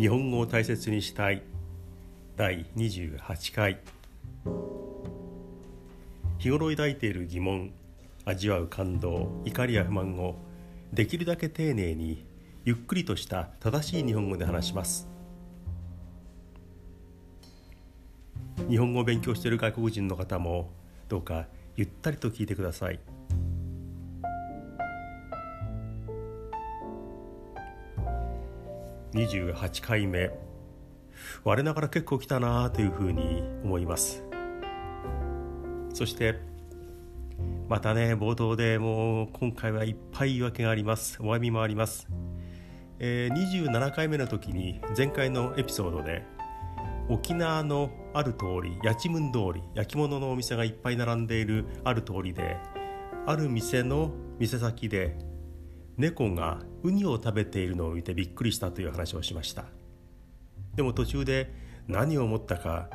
日本語を大切にしたい。第28回。日頃抱いている疑問味わう感動怒りや不満をできるだけ丁寧にゆっくりとした正しい日本語で話します。日本語を勉強している外国人の方もどうかゆったりと聞いてください。28回目。我ながら結構来たなというふうに思います。そしてまたね冒頭でもう今回はいっぱい言い訳があります。お詫びもあります、えー、27回目の時に前回のエピソードで沖縄のある通り八千文通り焼き物のお店がいっぱい並んでいるある通りである店の店先で猫がウニを食べているのを見てびっくりしたという話をしました。でも途中で何を思ったか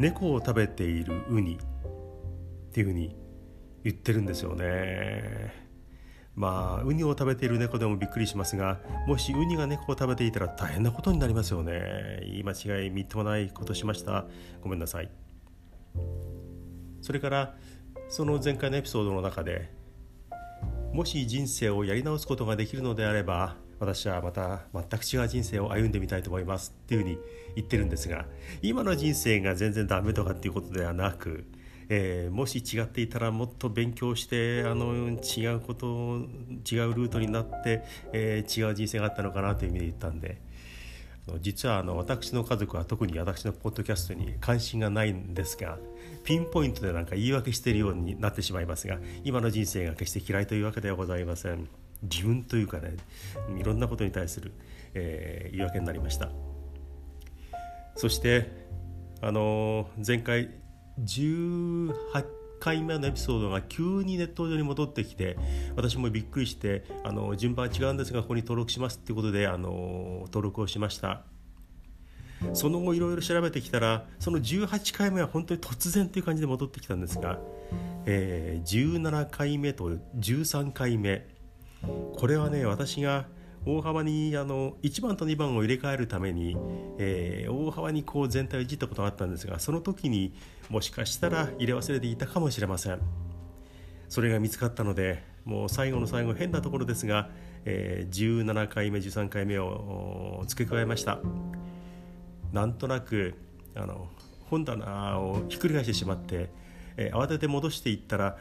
猫を食べているウニっていうふうに言ってるんですよね。まあウニを食べている猫でもびっくりしますがもしウニが猫を食べていたら大変なことになりますよね。言い間違いみっともないことしました。ごめんなさい。それからその前回のエピソードの中でもし人生をやり直すことができるのであれば私はまた全く違う人生を歩んでみたいと思います。っていうふうに言ってるんですが今の人生が全然ダメとかっていうことではなくえー、もし違っていたらもっと勉強してあの違うこと違うルートになって、えー、違う人生があったのかなという意味で言ったんで実はあの私の家族は特に私のポッドキャストに関心がないんですがピンポイントでなんか言い訳しているようになってしまいますが今の人生が決して嫌いというわけではございません。自分というかねいろんなことに対する、えー、言い訳になりました。そしてあの前回18回目のエピソードが急にネット上に戻ってきて私もびっくりしてあの順番は違うんですがここに登録しますっていうことであの登録をしました。その後いろいろ調べてきたらその18回目は本当に突然という感じで戻ってきたんですが、えー、17回目と13回目。これはね私が大幅にあの1番と2番を入れ替えるために、えー、大幅にこう全体をいじったことがあったんですがその時にもしかしたら入れ忘れていたかもしれません。それが見つかったのでもう最後の最後変なところですが、えー、17回目13回目を付け加えました。なんとなくあの本棚をひっくり返してしまって、えー、慌てて戻していったら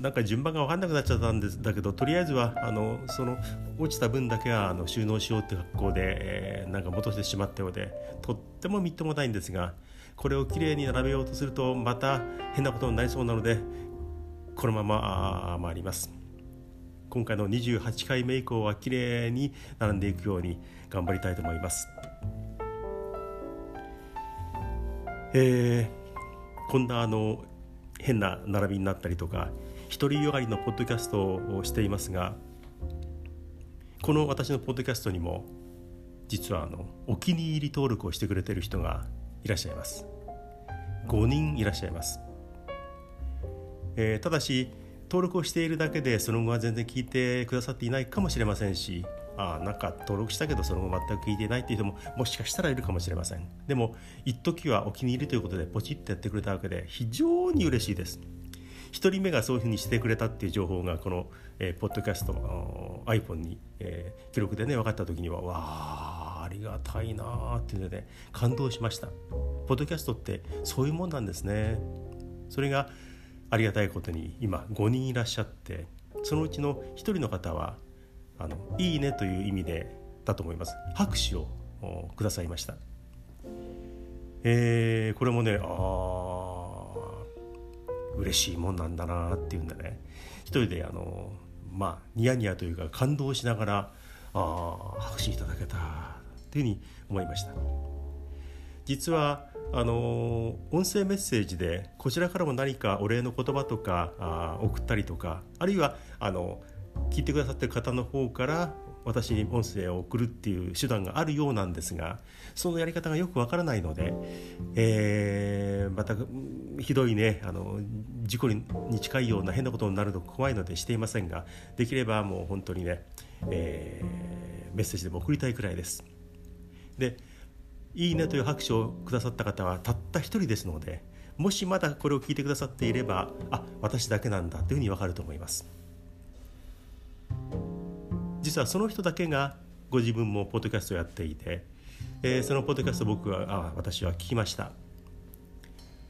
なんか順番が分かんなくなっちゃったんですだけどとりあえずはあのその落ちた分だけはあの収納しようって格好で、えー、なんか戻してしまったようでとってもみっともないんですがこれをきれいに並べようとするとまた変なことになりそうなのでこのまま回ります。今回の28回目以降はきれいに並んでいくように頑張りたいと思います。えー、こんなあの変な並びになったりとか独りよがりのポッドキャストをしていますがこの私のポッドキャストにも実はあのお気に入り登録をしてくれてる人がいらっしゃいます。5人いらっしゃいます、えー、ただし登録をしているだけでその後は全然聞いてくださっていないかもしれませんしあなんか登録したけどその後全く聞いてないっていう人ももしかしたらいるかもしれません。でも一時はお気に入りということでポチッとやってくれたわけで非常に嬉しいです。1人目がそういうふうにしてくれたっていう情報がこの、えー、ポッドキャスト iPhone に、えー、記録でね分かった時にはわあありがたいなーっていうので、ね、感動しました。ポッドキャストってそういうもんなんですね。それがありがたいことに今5人いらっしゃってそのうちの1人の方はあのいいねという意味でだと思います。拍手をくださいました、えー、これもねあ嬉しいもんなんだなっていうんでね。一人であのまあニヤニヤというか感動しながらあ拍手いただけたというふうに思いました。実はあの音声メッセージでこちらからも何かお礼の言葉とかあ送ったりとかあるいはあの聞いてくださってる方の方から私に音声を送るっていう手段があるようなんですがそのやり方がよくわからないので、えー、またひどいねあの事故に近いような変なことになると怖いのでしていませんができればもう本当にね、えー、メッセージでも送りたいくらいです。でいいねという拍手をくださった方はたった一人ですのでもしまだこれを聞いてくださっていればあ私だけなんだというふうに分かると思います実はその人だけがご自分もポッドキャストをやっていて、えー、そのポッドキャスト僕はあ私は聞きました。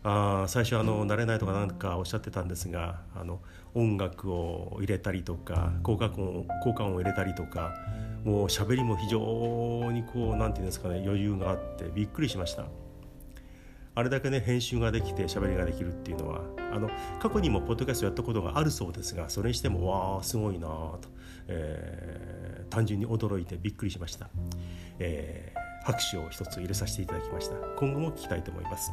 あ最初あの慣れないとか何かおっしゃってたんですがあの音楽を入れたりとか効果音効果音を入れたりとかもう喋りも非常にこう何て言うんですかね余裕があってびっくりしました。あれだけね編集ができて喋りができるっていうのはあの過去にもポッドキャストやったことがあるそうですがそれにしてもわあすごいなと、えー、単純に驚いてびっくりしました、えー、拍手を一つ入れさせていただきました。今後も聞きたいと思います。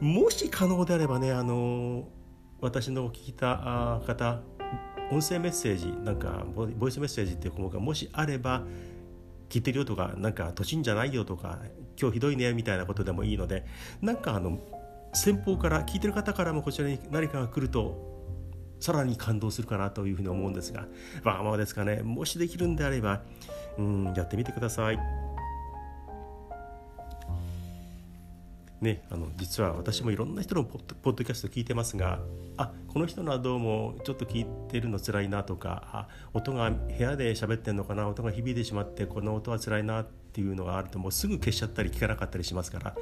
もし可能であればねあの私の聞いた方音声メッセージなんかボイスメッセージっていう項目がもしあれば聞いてるよとかなんか都心じゃないよとか今日ひどいねみたいなことでもいいのでなんかあの先方から聞いてる方からもこちらに何かが来るとさらに感動するかなというふうに思うんですがまあまあですかねもしできるんであればうんやってみてください。ね、あの実は私もいろんな人のポッドキャスト聞いてますがあこの人のはどうもちょっと聞いてるの辛いなとかあ音が部屋で喋ってんのかな音が響いてしまってこの音は辛いなってていうのがあるともうすぐ消しちゃったり聞かなかったりしますから、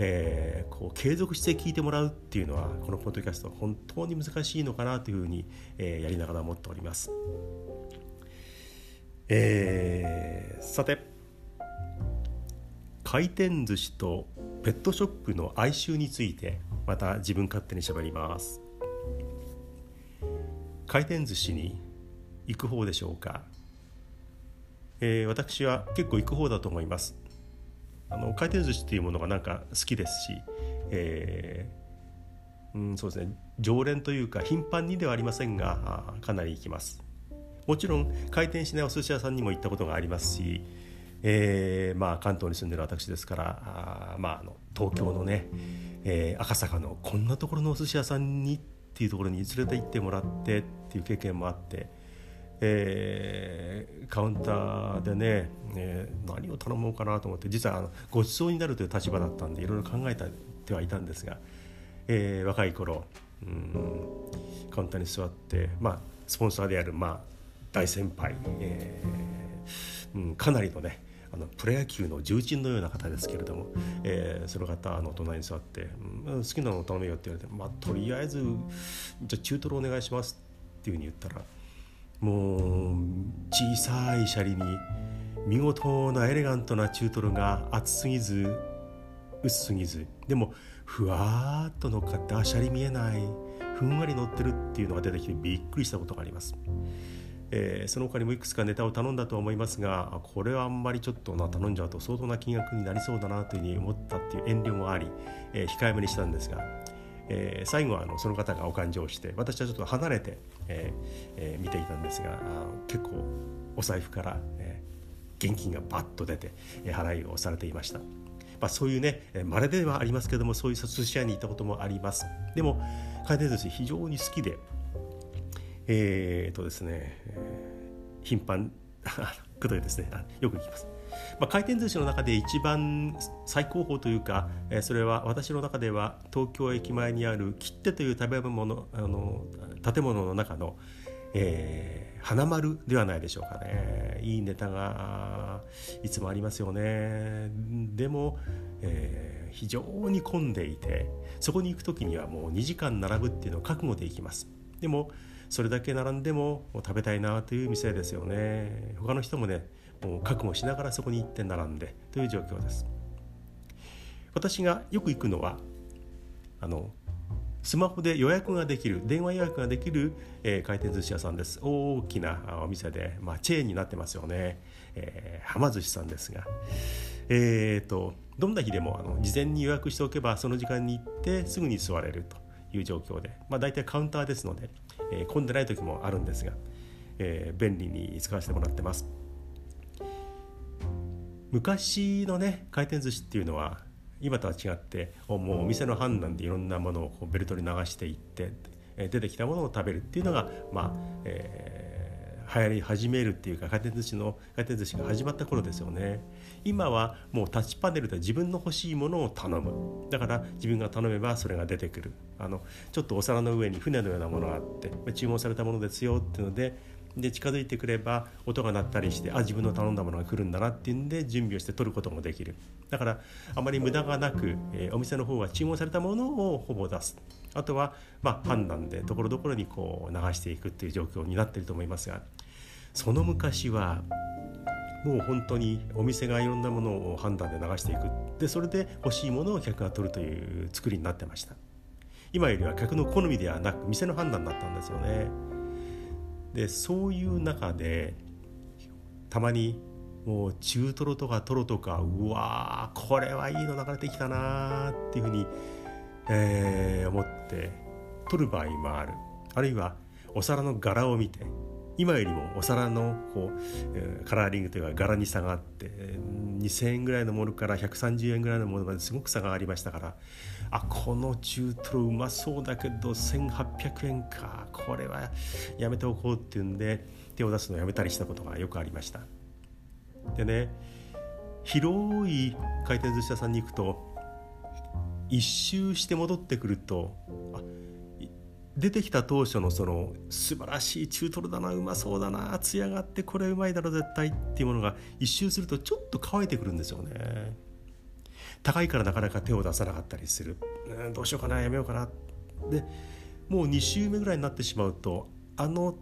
えー、こう継続して聞いてもらうっていうのはこのポッドキャスト本当に難しいのかなというふうに、えー、やりながら思っております。えー、さて回転寿司とペットショップの哀愁についてまた自分勝手にしゃべります回転寿司に行く方でしょうか、えー、私は結構行く方だと思います。あの回転寿司っていうものがなんか好きですし、えー、うんそうですね。常連というか頻繁にではありませんがかなり行きます。もちろん回転しないお寿司屋さんにも行ったことがありますしえーまあ、関東に住んでる私ですからあ、まあ、あの東京のね、えー、赤坂のこんなところのお寿司屋さんにっていうところに連れて行ってもらってっていう経験もあって、えー、カウンターでね、えー、何を頼もうかなと思って実はあのごちそうになるという立場だったんでいろいろ考えてはいたんですが、えー、若い頃うんカウンターに座って、まあ、スポンサーである、まあ、大先輩、えーうん、かなりのねあのプロ野球の重鎮のような方ですけれども、えー、その方の隣に座って「うん、好きなの頼めよ」って言われて「まあ、とりあえずじゃあ中トロお願いします」っていうふうに言ったらもう小さいシャリに見事なエレガントな中トロが厚すぎず薄すぎずでもふわっと乗っかってあシャリ見えないふんわり乗ってるっていうのが出てきてびっくりしたことがあります。えー、その他にもいくつかネタを頼んだと思いますがこれはあんまりちょっとな頼んじゃうと相当な金額になりそうだなというふうに思ったっていう遠慮もあり、えー、控えめにしたんですが、えー、最後はあのその方がお勘定して私はちょっと離れて、ええー、見ていたんですが結構お財布から、えー、現金がバッと出て、えー、払いをされていました。まあ、そういうねまれではありますけどもそういう寿司屋に行ったこともあります。でも回転寿司非常に好きでえー、とですね、えー、頻繁くどいですね。よく聞きます、まあ、回転寿司の中で一番最高峰というか、えー、それは私の中では東京駅前にある切手という食べ物あの建物の中の、えー、花丸ではないでしょうかね。いいネタがいつもありますよね。でも、えー、非常に混んでいてそこに行く時にはもう2時間並ぶっていうのを覚悟で行きます。でもそれだけ並んでも食べたいなという店ですよね。他の人もねもう覚悟しながらそこに行って並んでという状況です。私がよく行くのはあのスマホで予約ができる電話予約ができる、えー、回転寿司屋さんです。大きなお店で、まあ、チェーンになってますよね、えー、はま寿司さんですが。えーと、どんな日でもあの事前に予約しておけばその時間に行ってすぐに座れるという状況で、まあ、大体カウンターですので、えー、混んでない時もあるんですが、えー、便利に使わせてもらってます。昔のね回転寿司っていうのは今とは違ってもうお店の判断でいろんなものをこうベルトに流していって、出てきたものを食べるっていうのがまあ、えー、流行り始めるっていうか回転寿司の回転寿司が始まった頃ですよね。今はもうタッチパネルで自分の欲しいものを頼む。だから自分が頼めばそれが出てくる。あのちょっとお皿の上に船のようなものがあって注文されたものですよっていうのでで近づいてくれば音が鳴ったりしてあ自分の頼んだものが来るんだなっていうんで準備をして取ることもできる。だからあまり無駄がなく、えー、お店の方は注文されたものをほぼ出す。あとはまあ判断でところどころにこう流していくっていう状況になっていると思いますがその昔はもう本当にお店がいろんなものを判断で流していく。でそれで欲しいものを客が取るという作りになってました。今よりは客の好みではなく店の判断だったんですよね。でそういう中でたまにもう中トロとかトロとかうわーこれはいいの流れてきたなーっていうふうに、えー、思って取る場合もある。あるいはお皿の柄を見て今よりもお皿のこう、カラーリングというか柄に差があって2,000円ぐらいのものから130円ぐらいのものまですごく差がありましたからあこの中トロうまそうだけど1,800円か。これはやめておこうっていうんで手を出すのをやめたりしたことがよくありました。でね広い回転寿司屋さんに行くと一周して戻ってくるとあ出てきた当初のその素晴らしい中トロだなうまそうだな艶があってこれうまいだろ絶対っていうものが一周するとちょっと乾いてくるんですよね。高いからなかなか手を出さなかったりする、うん、どうしようかなやめようかな。でもう2周目ぐらいになってしまうとあの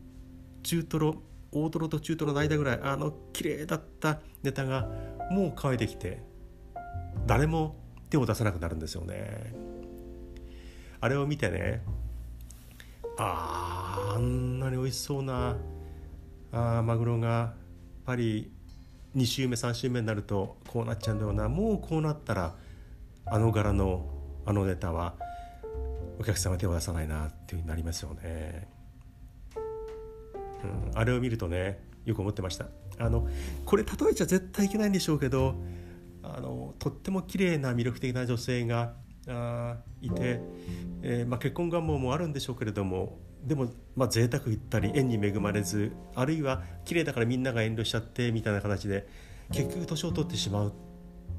中トロ大トロと中トロの間ぐらいあの綺麗だったネタがもう乾いてきて誰も手を出さなくなるんですよね。あれを見てねああんなに美味しそうなあマグロがやっぱり2週目3週目になるとこうなっちゃうんだよなもうこうなったらあの柄のあのネタはお客さんは手を出さないなっていうふうになりますよね。うん、あれを見るとねよく思ってましたあのこれ例えちゃ絶対いけないんでしょうけどあのとっても綺麗な魅力的な女性があいて、えーまあ、結婚願望もあるんでしょうけれどもでも、まあ贅沢言ったり縁に恵まれずあるいは綺麗だからみんなが遠慮しちゃってみたいな形で結局年を取ってしまうっ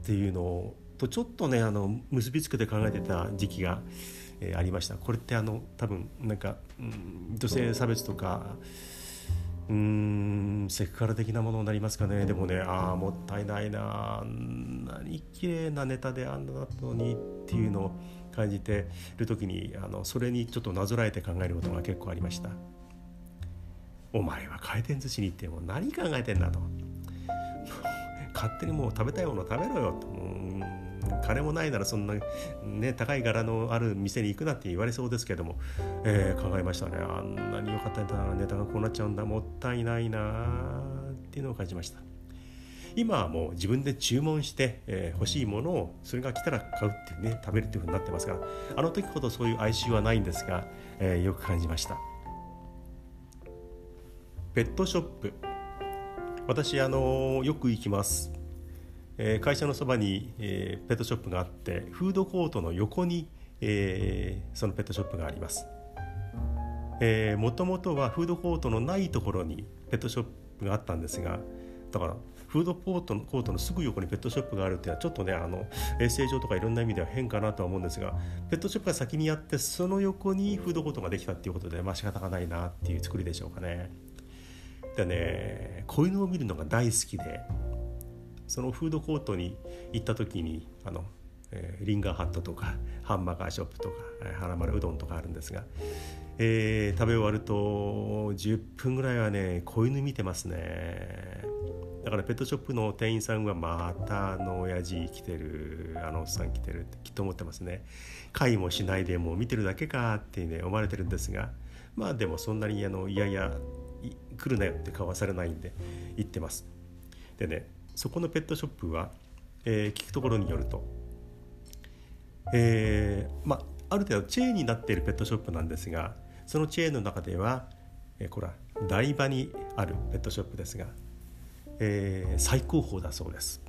ていうのとちょっとねあの結びつけて考えてた時期が、えー、ありました。これってあの多分なんか、うん、女性差別とかうーんセクハラ的なものになりますかね。でもねああもったいないな。あんなに綺麗なネタであんなだったのにっていうのを感じてる時にあのそれにちょっとなぞらえて考えることが結構ありました。お前は回転寿司に行っても何考えてんだと。勝手にもう食べたいもの食べろよと。金もないならそんな、ね、高い柄のある店に行くなって言われそうですけども、えー、考えましたね。あんなに良かったネタがこうなっちゃうんだもったいないなっていうのを感じました。今はもう自分で注文して、えー、欲しいものをそれが来たら買うっていうね食べるっていうふうになってますから。あの時ほどそういう哀愁はないんですが、えー、よく感じました。ペットショップ。私あのよく行きます。えー、会社のそばに、えー、ペットショップがあってフードコートの横に、えー、そのペットショップがありますもともとはフードコートのないところにペットショップがあったんですがだからフードコートのコートのすぐ横にペットショップがあるっていうのはちょっとねあの衛生上とかいろんな意味では変かなとは思うんですがペットショップが先にやってその横にフードコートができたっていうことでまあ仕方がないなっていう作りでしょうかね。でねこういうのを見るのが大好きでそのフードコートに行った時にあの、えー、リンガーハットとか ハンバーガーショップとか花丸うどんとかあるんですが、えー、食べ終わると10分ぐらいはね子犬見てますね。だからペットショップの店員さんはまたあの親父来てるあのおっさん来てるってきっと思ってますね。会もしないでもう見てるだけかってね思われてるんですがまあでもそんなにあのいやいや来るなよって顔はされないんで行ってます。でねそこのペットショップは、えー、聞くところによると、えーまあ、る程度チェーンになっているペットショップなんですがそのチェーンの中では、えー、これは台場にあるペットショップですが、えー、最高峰だそうです。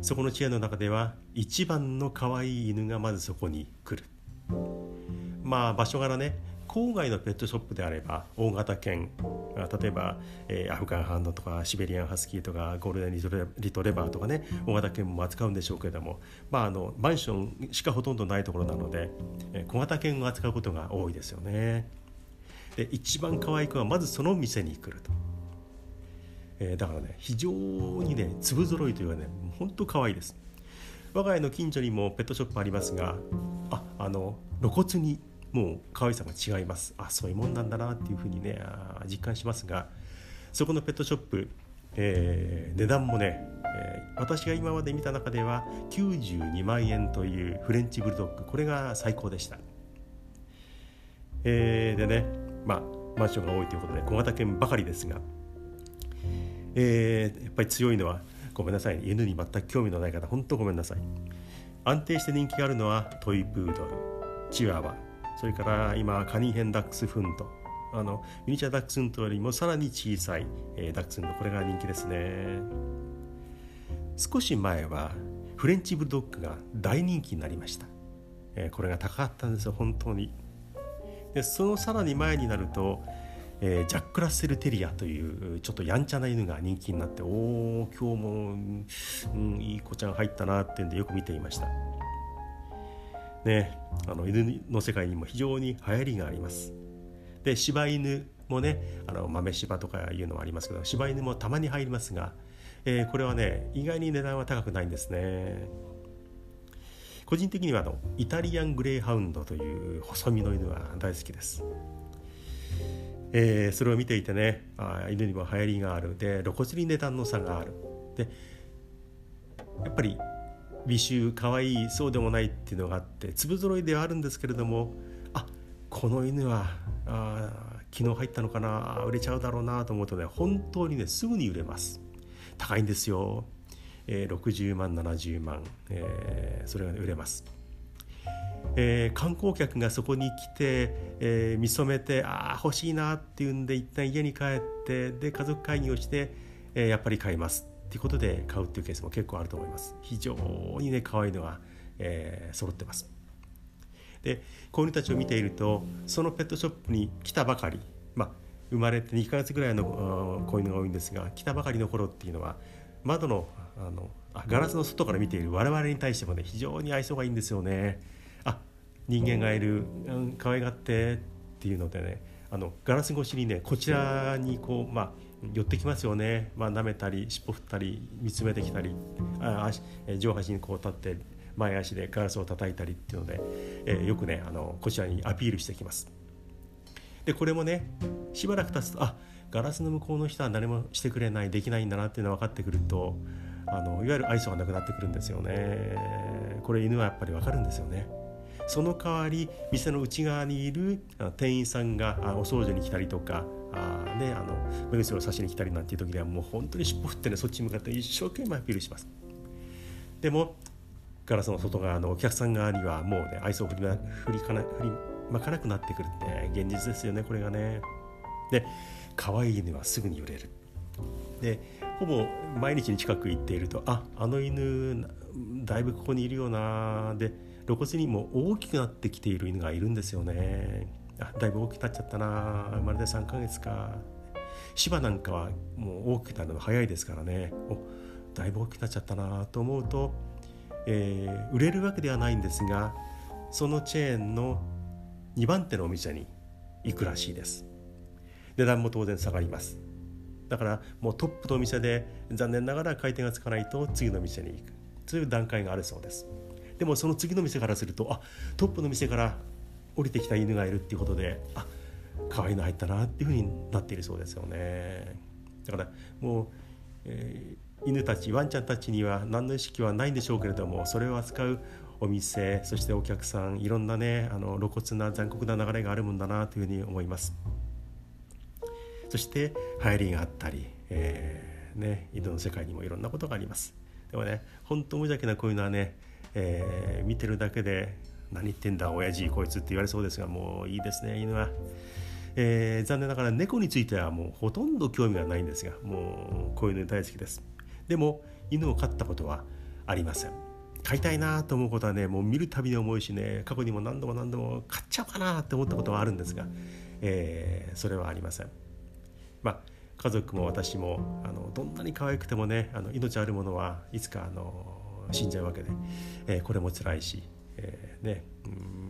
そこのチェーンの中では一番の可愛い犬がまずそこに来る。まあ場所柄ね郊外のペットショップであれば大型犬例えば、えー、アフガンハンドとかシベリアンハスキーとかゴールデンリトレバーとかね大型犬も扱うんでしょうけれども、まあ、あのマンションしかほとんどないところなので、えー、小型犬を扱うことが多いですよね。で一番可愛い子はまずその店に来ると。えー、だからね非常にね粒揃いというかね本当可愛いです我が家の近所にもペットショップありますがああの露骨にもう可愛さが違います。あそういうもんなんだなっていうふうにね実感しますがそこのペットショップ、えー、値段もね、えー、私が今まで見た中では92万円というフレンチブルドッグこれが最高でした、えー、でねまあマンションが多いということで小型犬ばかりですが、えー、やっぱり強いのはごめんなさい犬に全く興味のない方本当ごめんなさい。安定して人気があるのはトイプードルチワワ。それから今カニヘンダックスフント。あのミニチュアダックスフントよりもさらに小さい、えー、ダックスフント。これが人気ですね。少し前はフレンチブルドッグが大人気になりました、えー、これが高かったんですよ本当に。でそのさらに前になると、えー、ジャック・ラッセル・テリアというちょっとやんちゃな犬が人気になっておお今日も、うん、いい子ちゃん入ったなっていうんでよく見ていました。ねあの犬の世界にも非常に流行りがあります。で柴犬もねあの豆柴とかいうのはありますけど柴犬もたまに入りますが、えー、これはね意外に値段は高くないんですね。個人的にはあのイタリアングレーハウンドという細身の犬は大好きです、えー、それを見ていてねあ犬にも流行りがある。で露骨に値段の差がある。でやっぱり美醜可愛いそうでもないっていうのがあって粒揃いではあるんですけれどもあこの犬はあ昨日入ったのかな売れちゃうだろうなと思うとね本当にねすぐに売れます。高いんですよ、えー、60万70万、えー、それが、ね、売れます、えー、観光客がそこに来て、えー、見初めてああ欲しいなっていうんで一旦家に帰ってで家族会議をして、えー、やっぱり買います。ていうことで買うっていうケースも結構あると思います。非常にね可愛いのが、えー、揃ってます。で子犬たちを見ているとそのペットショップに来たばかりまあ生まれて2ヶ月ぐらいの子犬が多いんですが来たばかりの頃っていうのは窓のあのガラスの外から見ている我々に対してもね非常に愛想がいいんですよね。あ人間がいる、うん、可愛がってっていうのでねあのガラス越しにねこちらにこうまあ寄ってきますよね、まあ、舐めたり尻尾振ったり見つめてきたりあ足上半身にこう立って前足でガラスを叩いたりっていうので、えー、よくねあのこちらにアピールしてきます。でこれもねしばらく経つとあガラスの向こうの人は何もしてくれないできないんだなっていうのが分かってくるとあのいわゆる愛想がなくなってくるんですよね。これ犬はやっぱり分かるんですよね。その代わり店の内側にいる店員さんがお掃除に来たりとか、ね、あの目薬を差しに来たりなんていう時にはもう本当に尻尾振ってねそっちに向かって一生懸命アピールします。でもガラスの外側のお客さん側にはもうね愛想を振り振りかな振りまかなくなってくるって現実ですよねこれがね。で可愛い犬はすぐに売れる。でほぼ毎日に近く行っているとああの犬だいぶここにいるよなで露骨にも大きくなってきている犬がいるんですよね。あだいぶ大きくなっちゃったな。生まれて3ヶ月か。芝なんかはもう大きくなるの早いですからね。おだいぶ大きくなっちゃったなと思うと、えー、売れるわけではないんですがそのチェーンの2番手のお店に行くらしいです。値段も当然下がります。だからもうトップのお店で残念ながら回転がつかないと次の店に行く。という段階があるそうです。でもその次の店からするとあトップの店から降りてきた犬がいるっていうことであ可愛いの入ったなっていうふうになっているそうですよね。だからもう、えー、犬たちワンちゃんたちには何の意識はないんでしょうけれどもそれを扱うお店そしてお客さんいろんなねあの露骨な残酷な流れがあるもんだなというふうに思います。そして流行りがあったり、えー、ね、犬の世界にもいろんなことがあります。でもね本当無邪気なこういうのはねえー、見てるだけで何言ってんだ親父こいつって言われそうですがもういいですね犬は、えー、残念ながら猫についてはもうほとんど興味がないんですがもうこういうの大好きです。でも犬を飼ったことはありません。買いたいなと思うことはねもう見るたびに思うしね過去にも何度も何度も買っちゃおうかなって思ったことはあるんですが、えー、それはありません。まあ家族も私もあのどんなに可愛くてもねあの命あるものはいつかあの死んじゃうわけで、えー、これも辛いし、えー、ね。うん。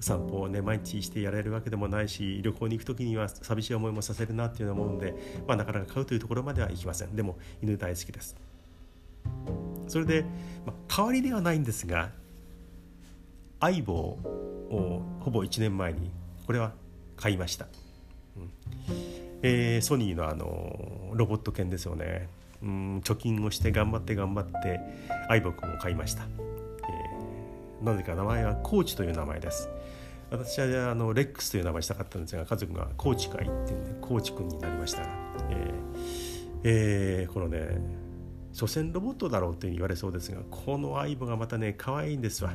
散歩をね毎日してやれるわけでもないし旅行に行く時には寂しい思いもさせるなっていうのは思うんで、まあ、なかなか買うというところまではいきません。でも犬大好きです。それで、まあ、代わりではないんですが相棒をほぼ1年前にこれは買いました、うん。えー、ソニーのあのロボット犬ですよね。うん貯金をして頑張って頑張って相棒くんを買いました、えー、なぜか名前はコーチという名前です。私はあのレックスという名前したかったんですが家族がコーチかいっていうんでコーチくんになりました。が、えーえー、このね所詮ロボットだろうという言われそうですがこの相棒がまたね可愛いんですわ。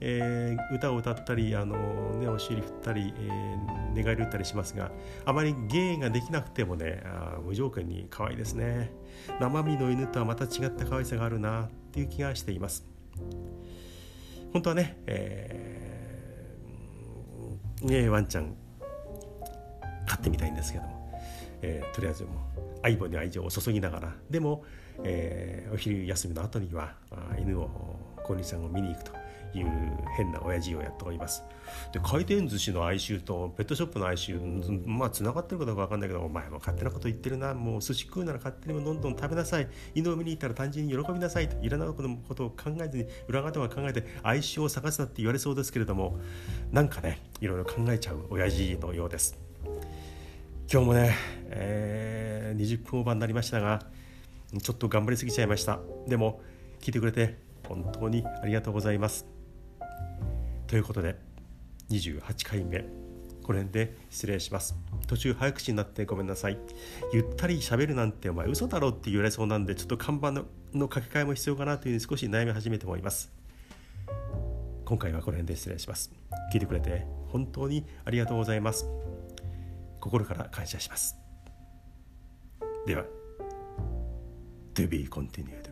えー、歌を歌ったりあの、ね、お尻振ったり、えー、寝返り打ったりしますがあまり芸ができなくてもねあ無条件に可愛いですね。生身の犬とはまた違った可愛さがあるなっていう気がしています。本当はね、えー、ワンちゃん飼ってみたいんですけども、えー、とりあえずもう相棒に愛情を注ぎながらでも、えー、お昼休みの後には犬を小西さんを見に行くと。いう変な親父をやっております。で回転寿司の哀愁とペットショップの哀愁まあつながってるかどうか分かんないけどお前も勝手なこと言ってるな。もう寿司食うなら勝手にどんどん食べなさい。犬を見に行ったら単純に喜びなさい。といらないことを考えずに裏側では考えて哀愁を探すなって言われそうですけれどもなんかねいろいろ考えちゃう親父のようです。今日もね、えー、20分オーバーになりましたがちょっと頑張りすぎちゃいました。でも聞いてくれて本当にありがとうございます。ということで28回目。これで失礼します。途中早口になってごめんなさい。ゆったり喋るなんてお前嘘だろって言われそうなんでちょっと看板のの書き換えも必要かなというふうに少し悩み始めてもいます。今回はこの辺で失礼します。聞いてくれて本当にありがとうございます。心から感謝します。では To be continued.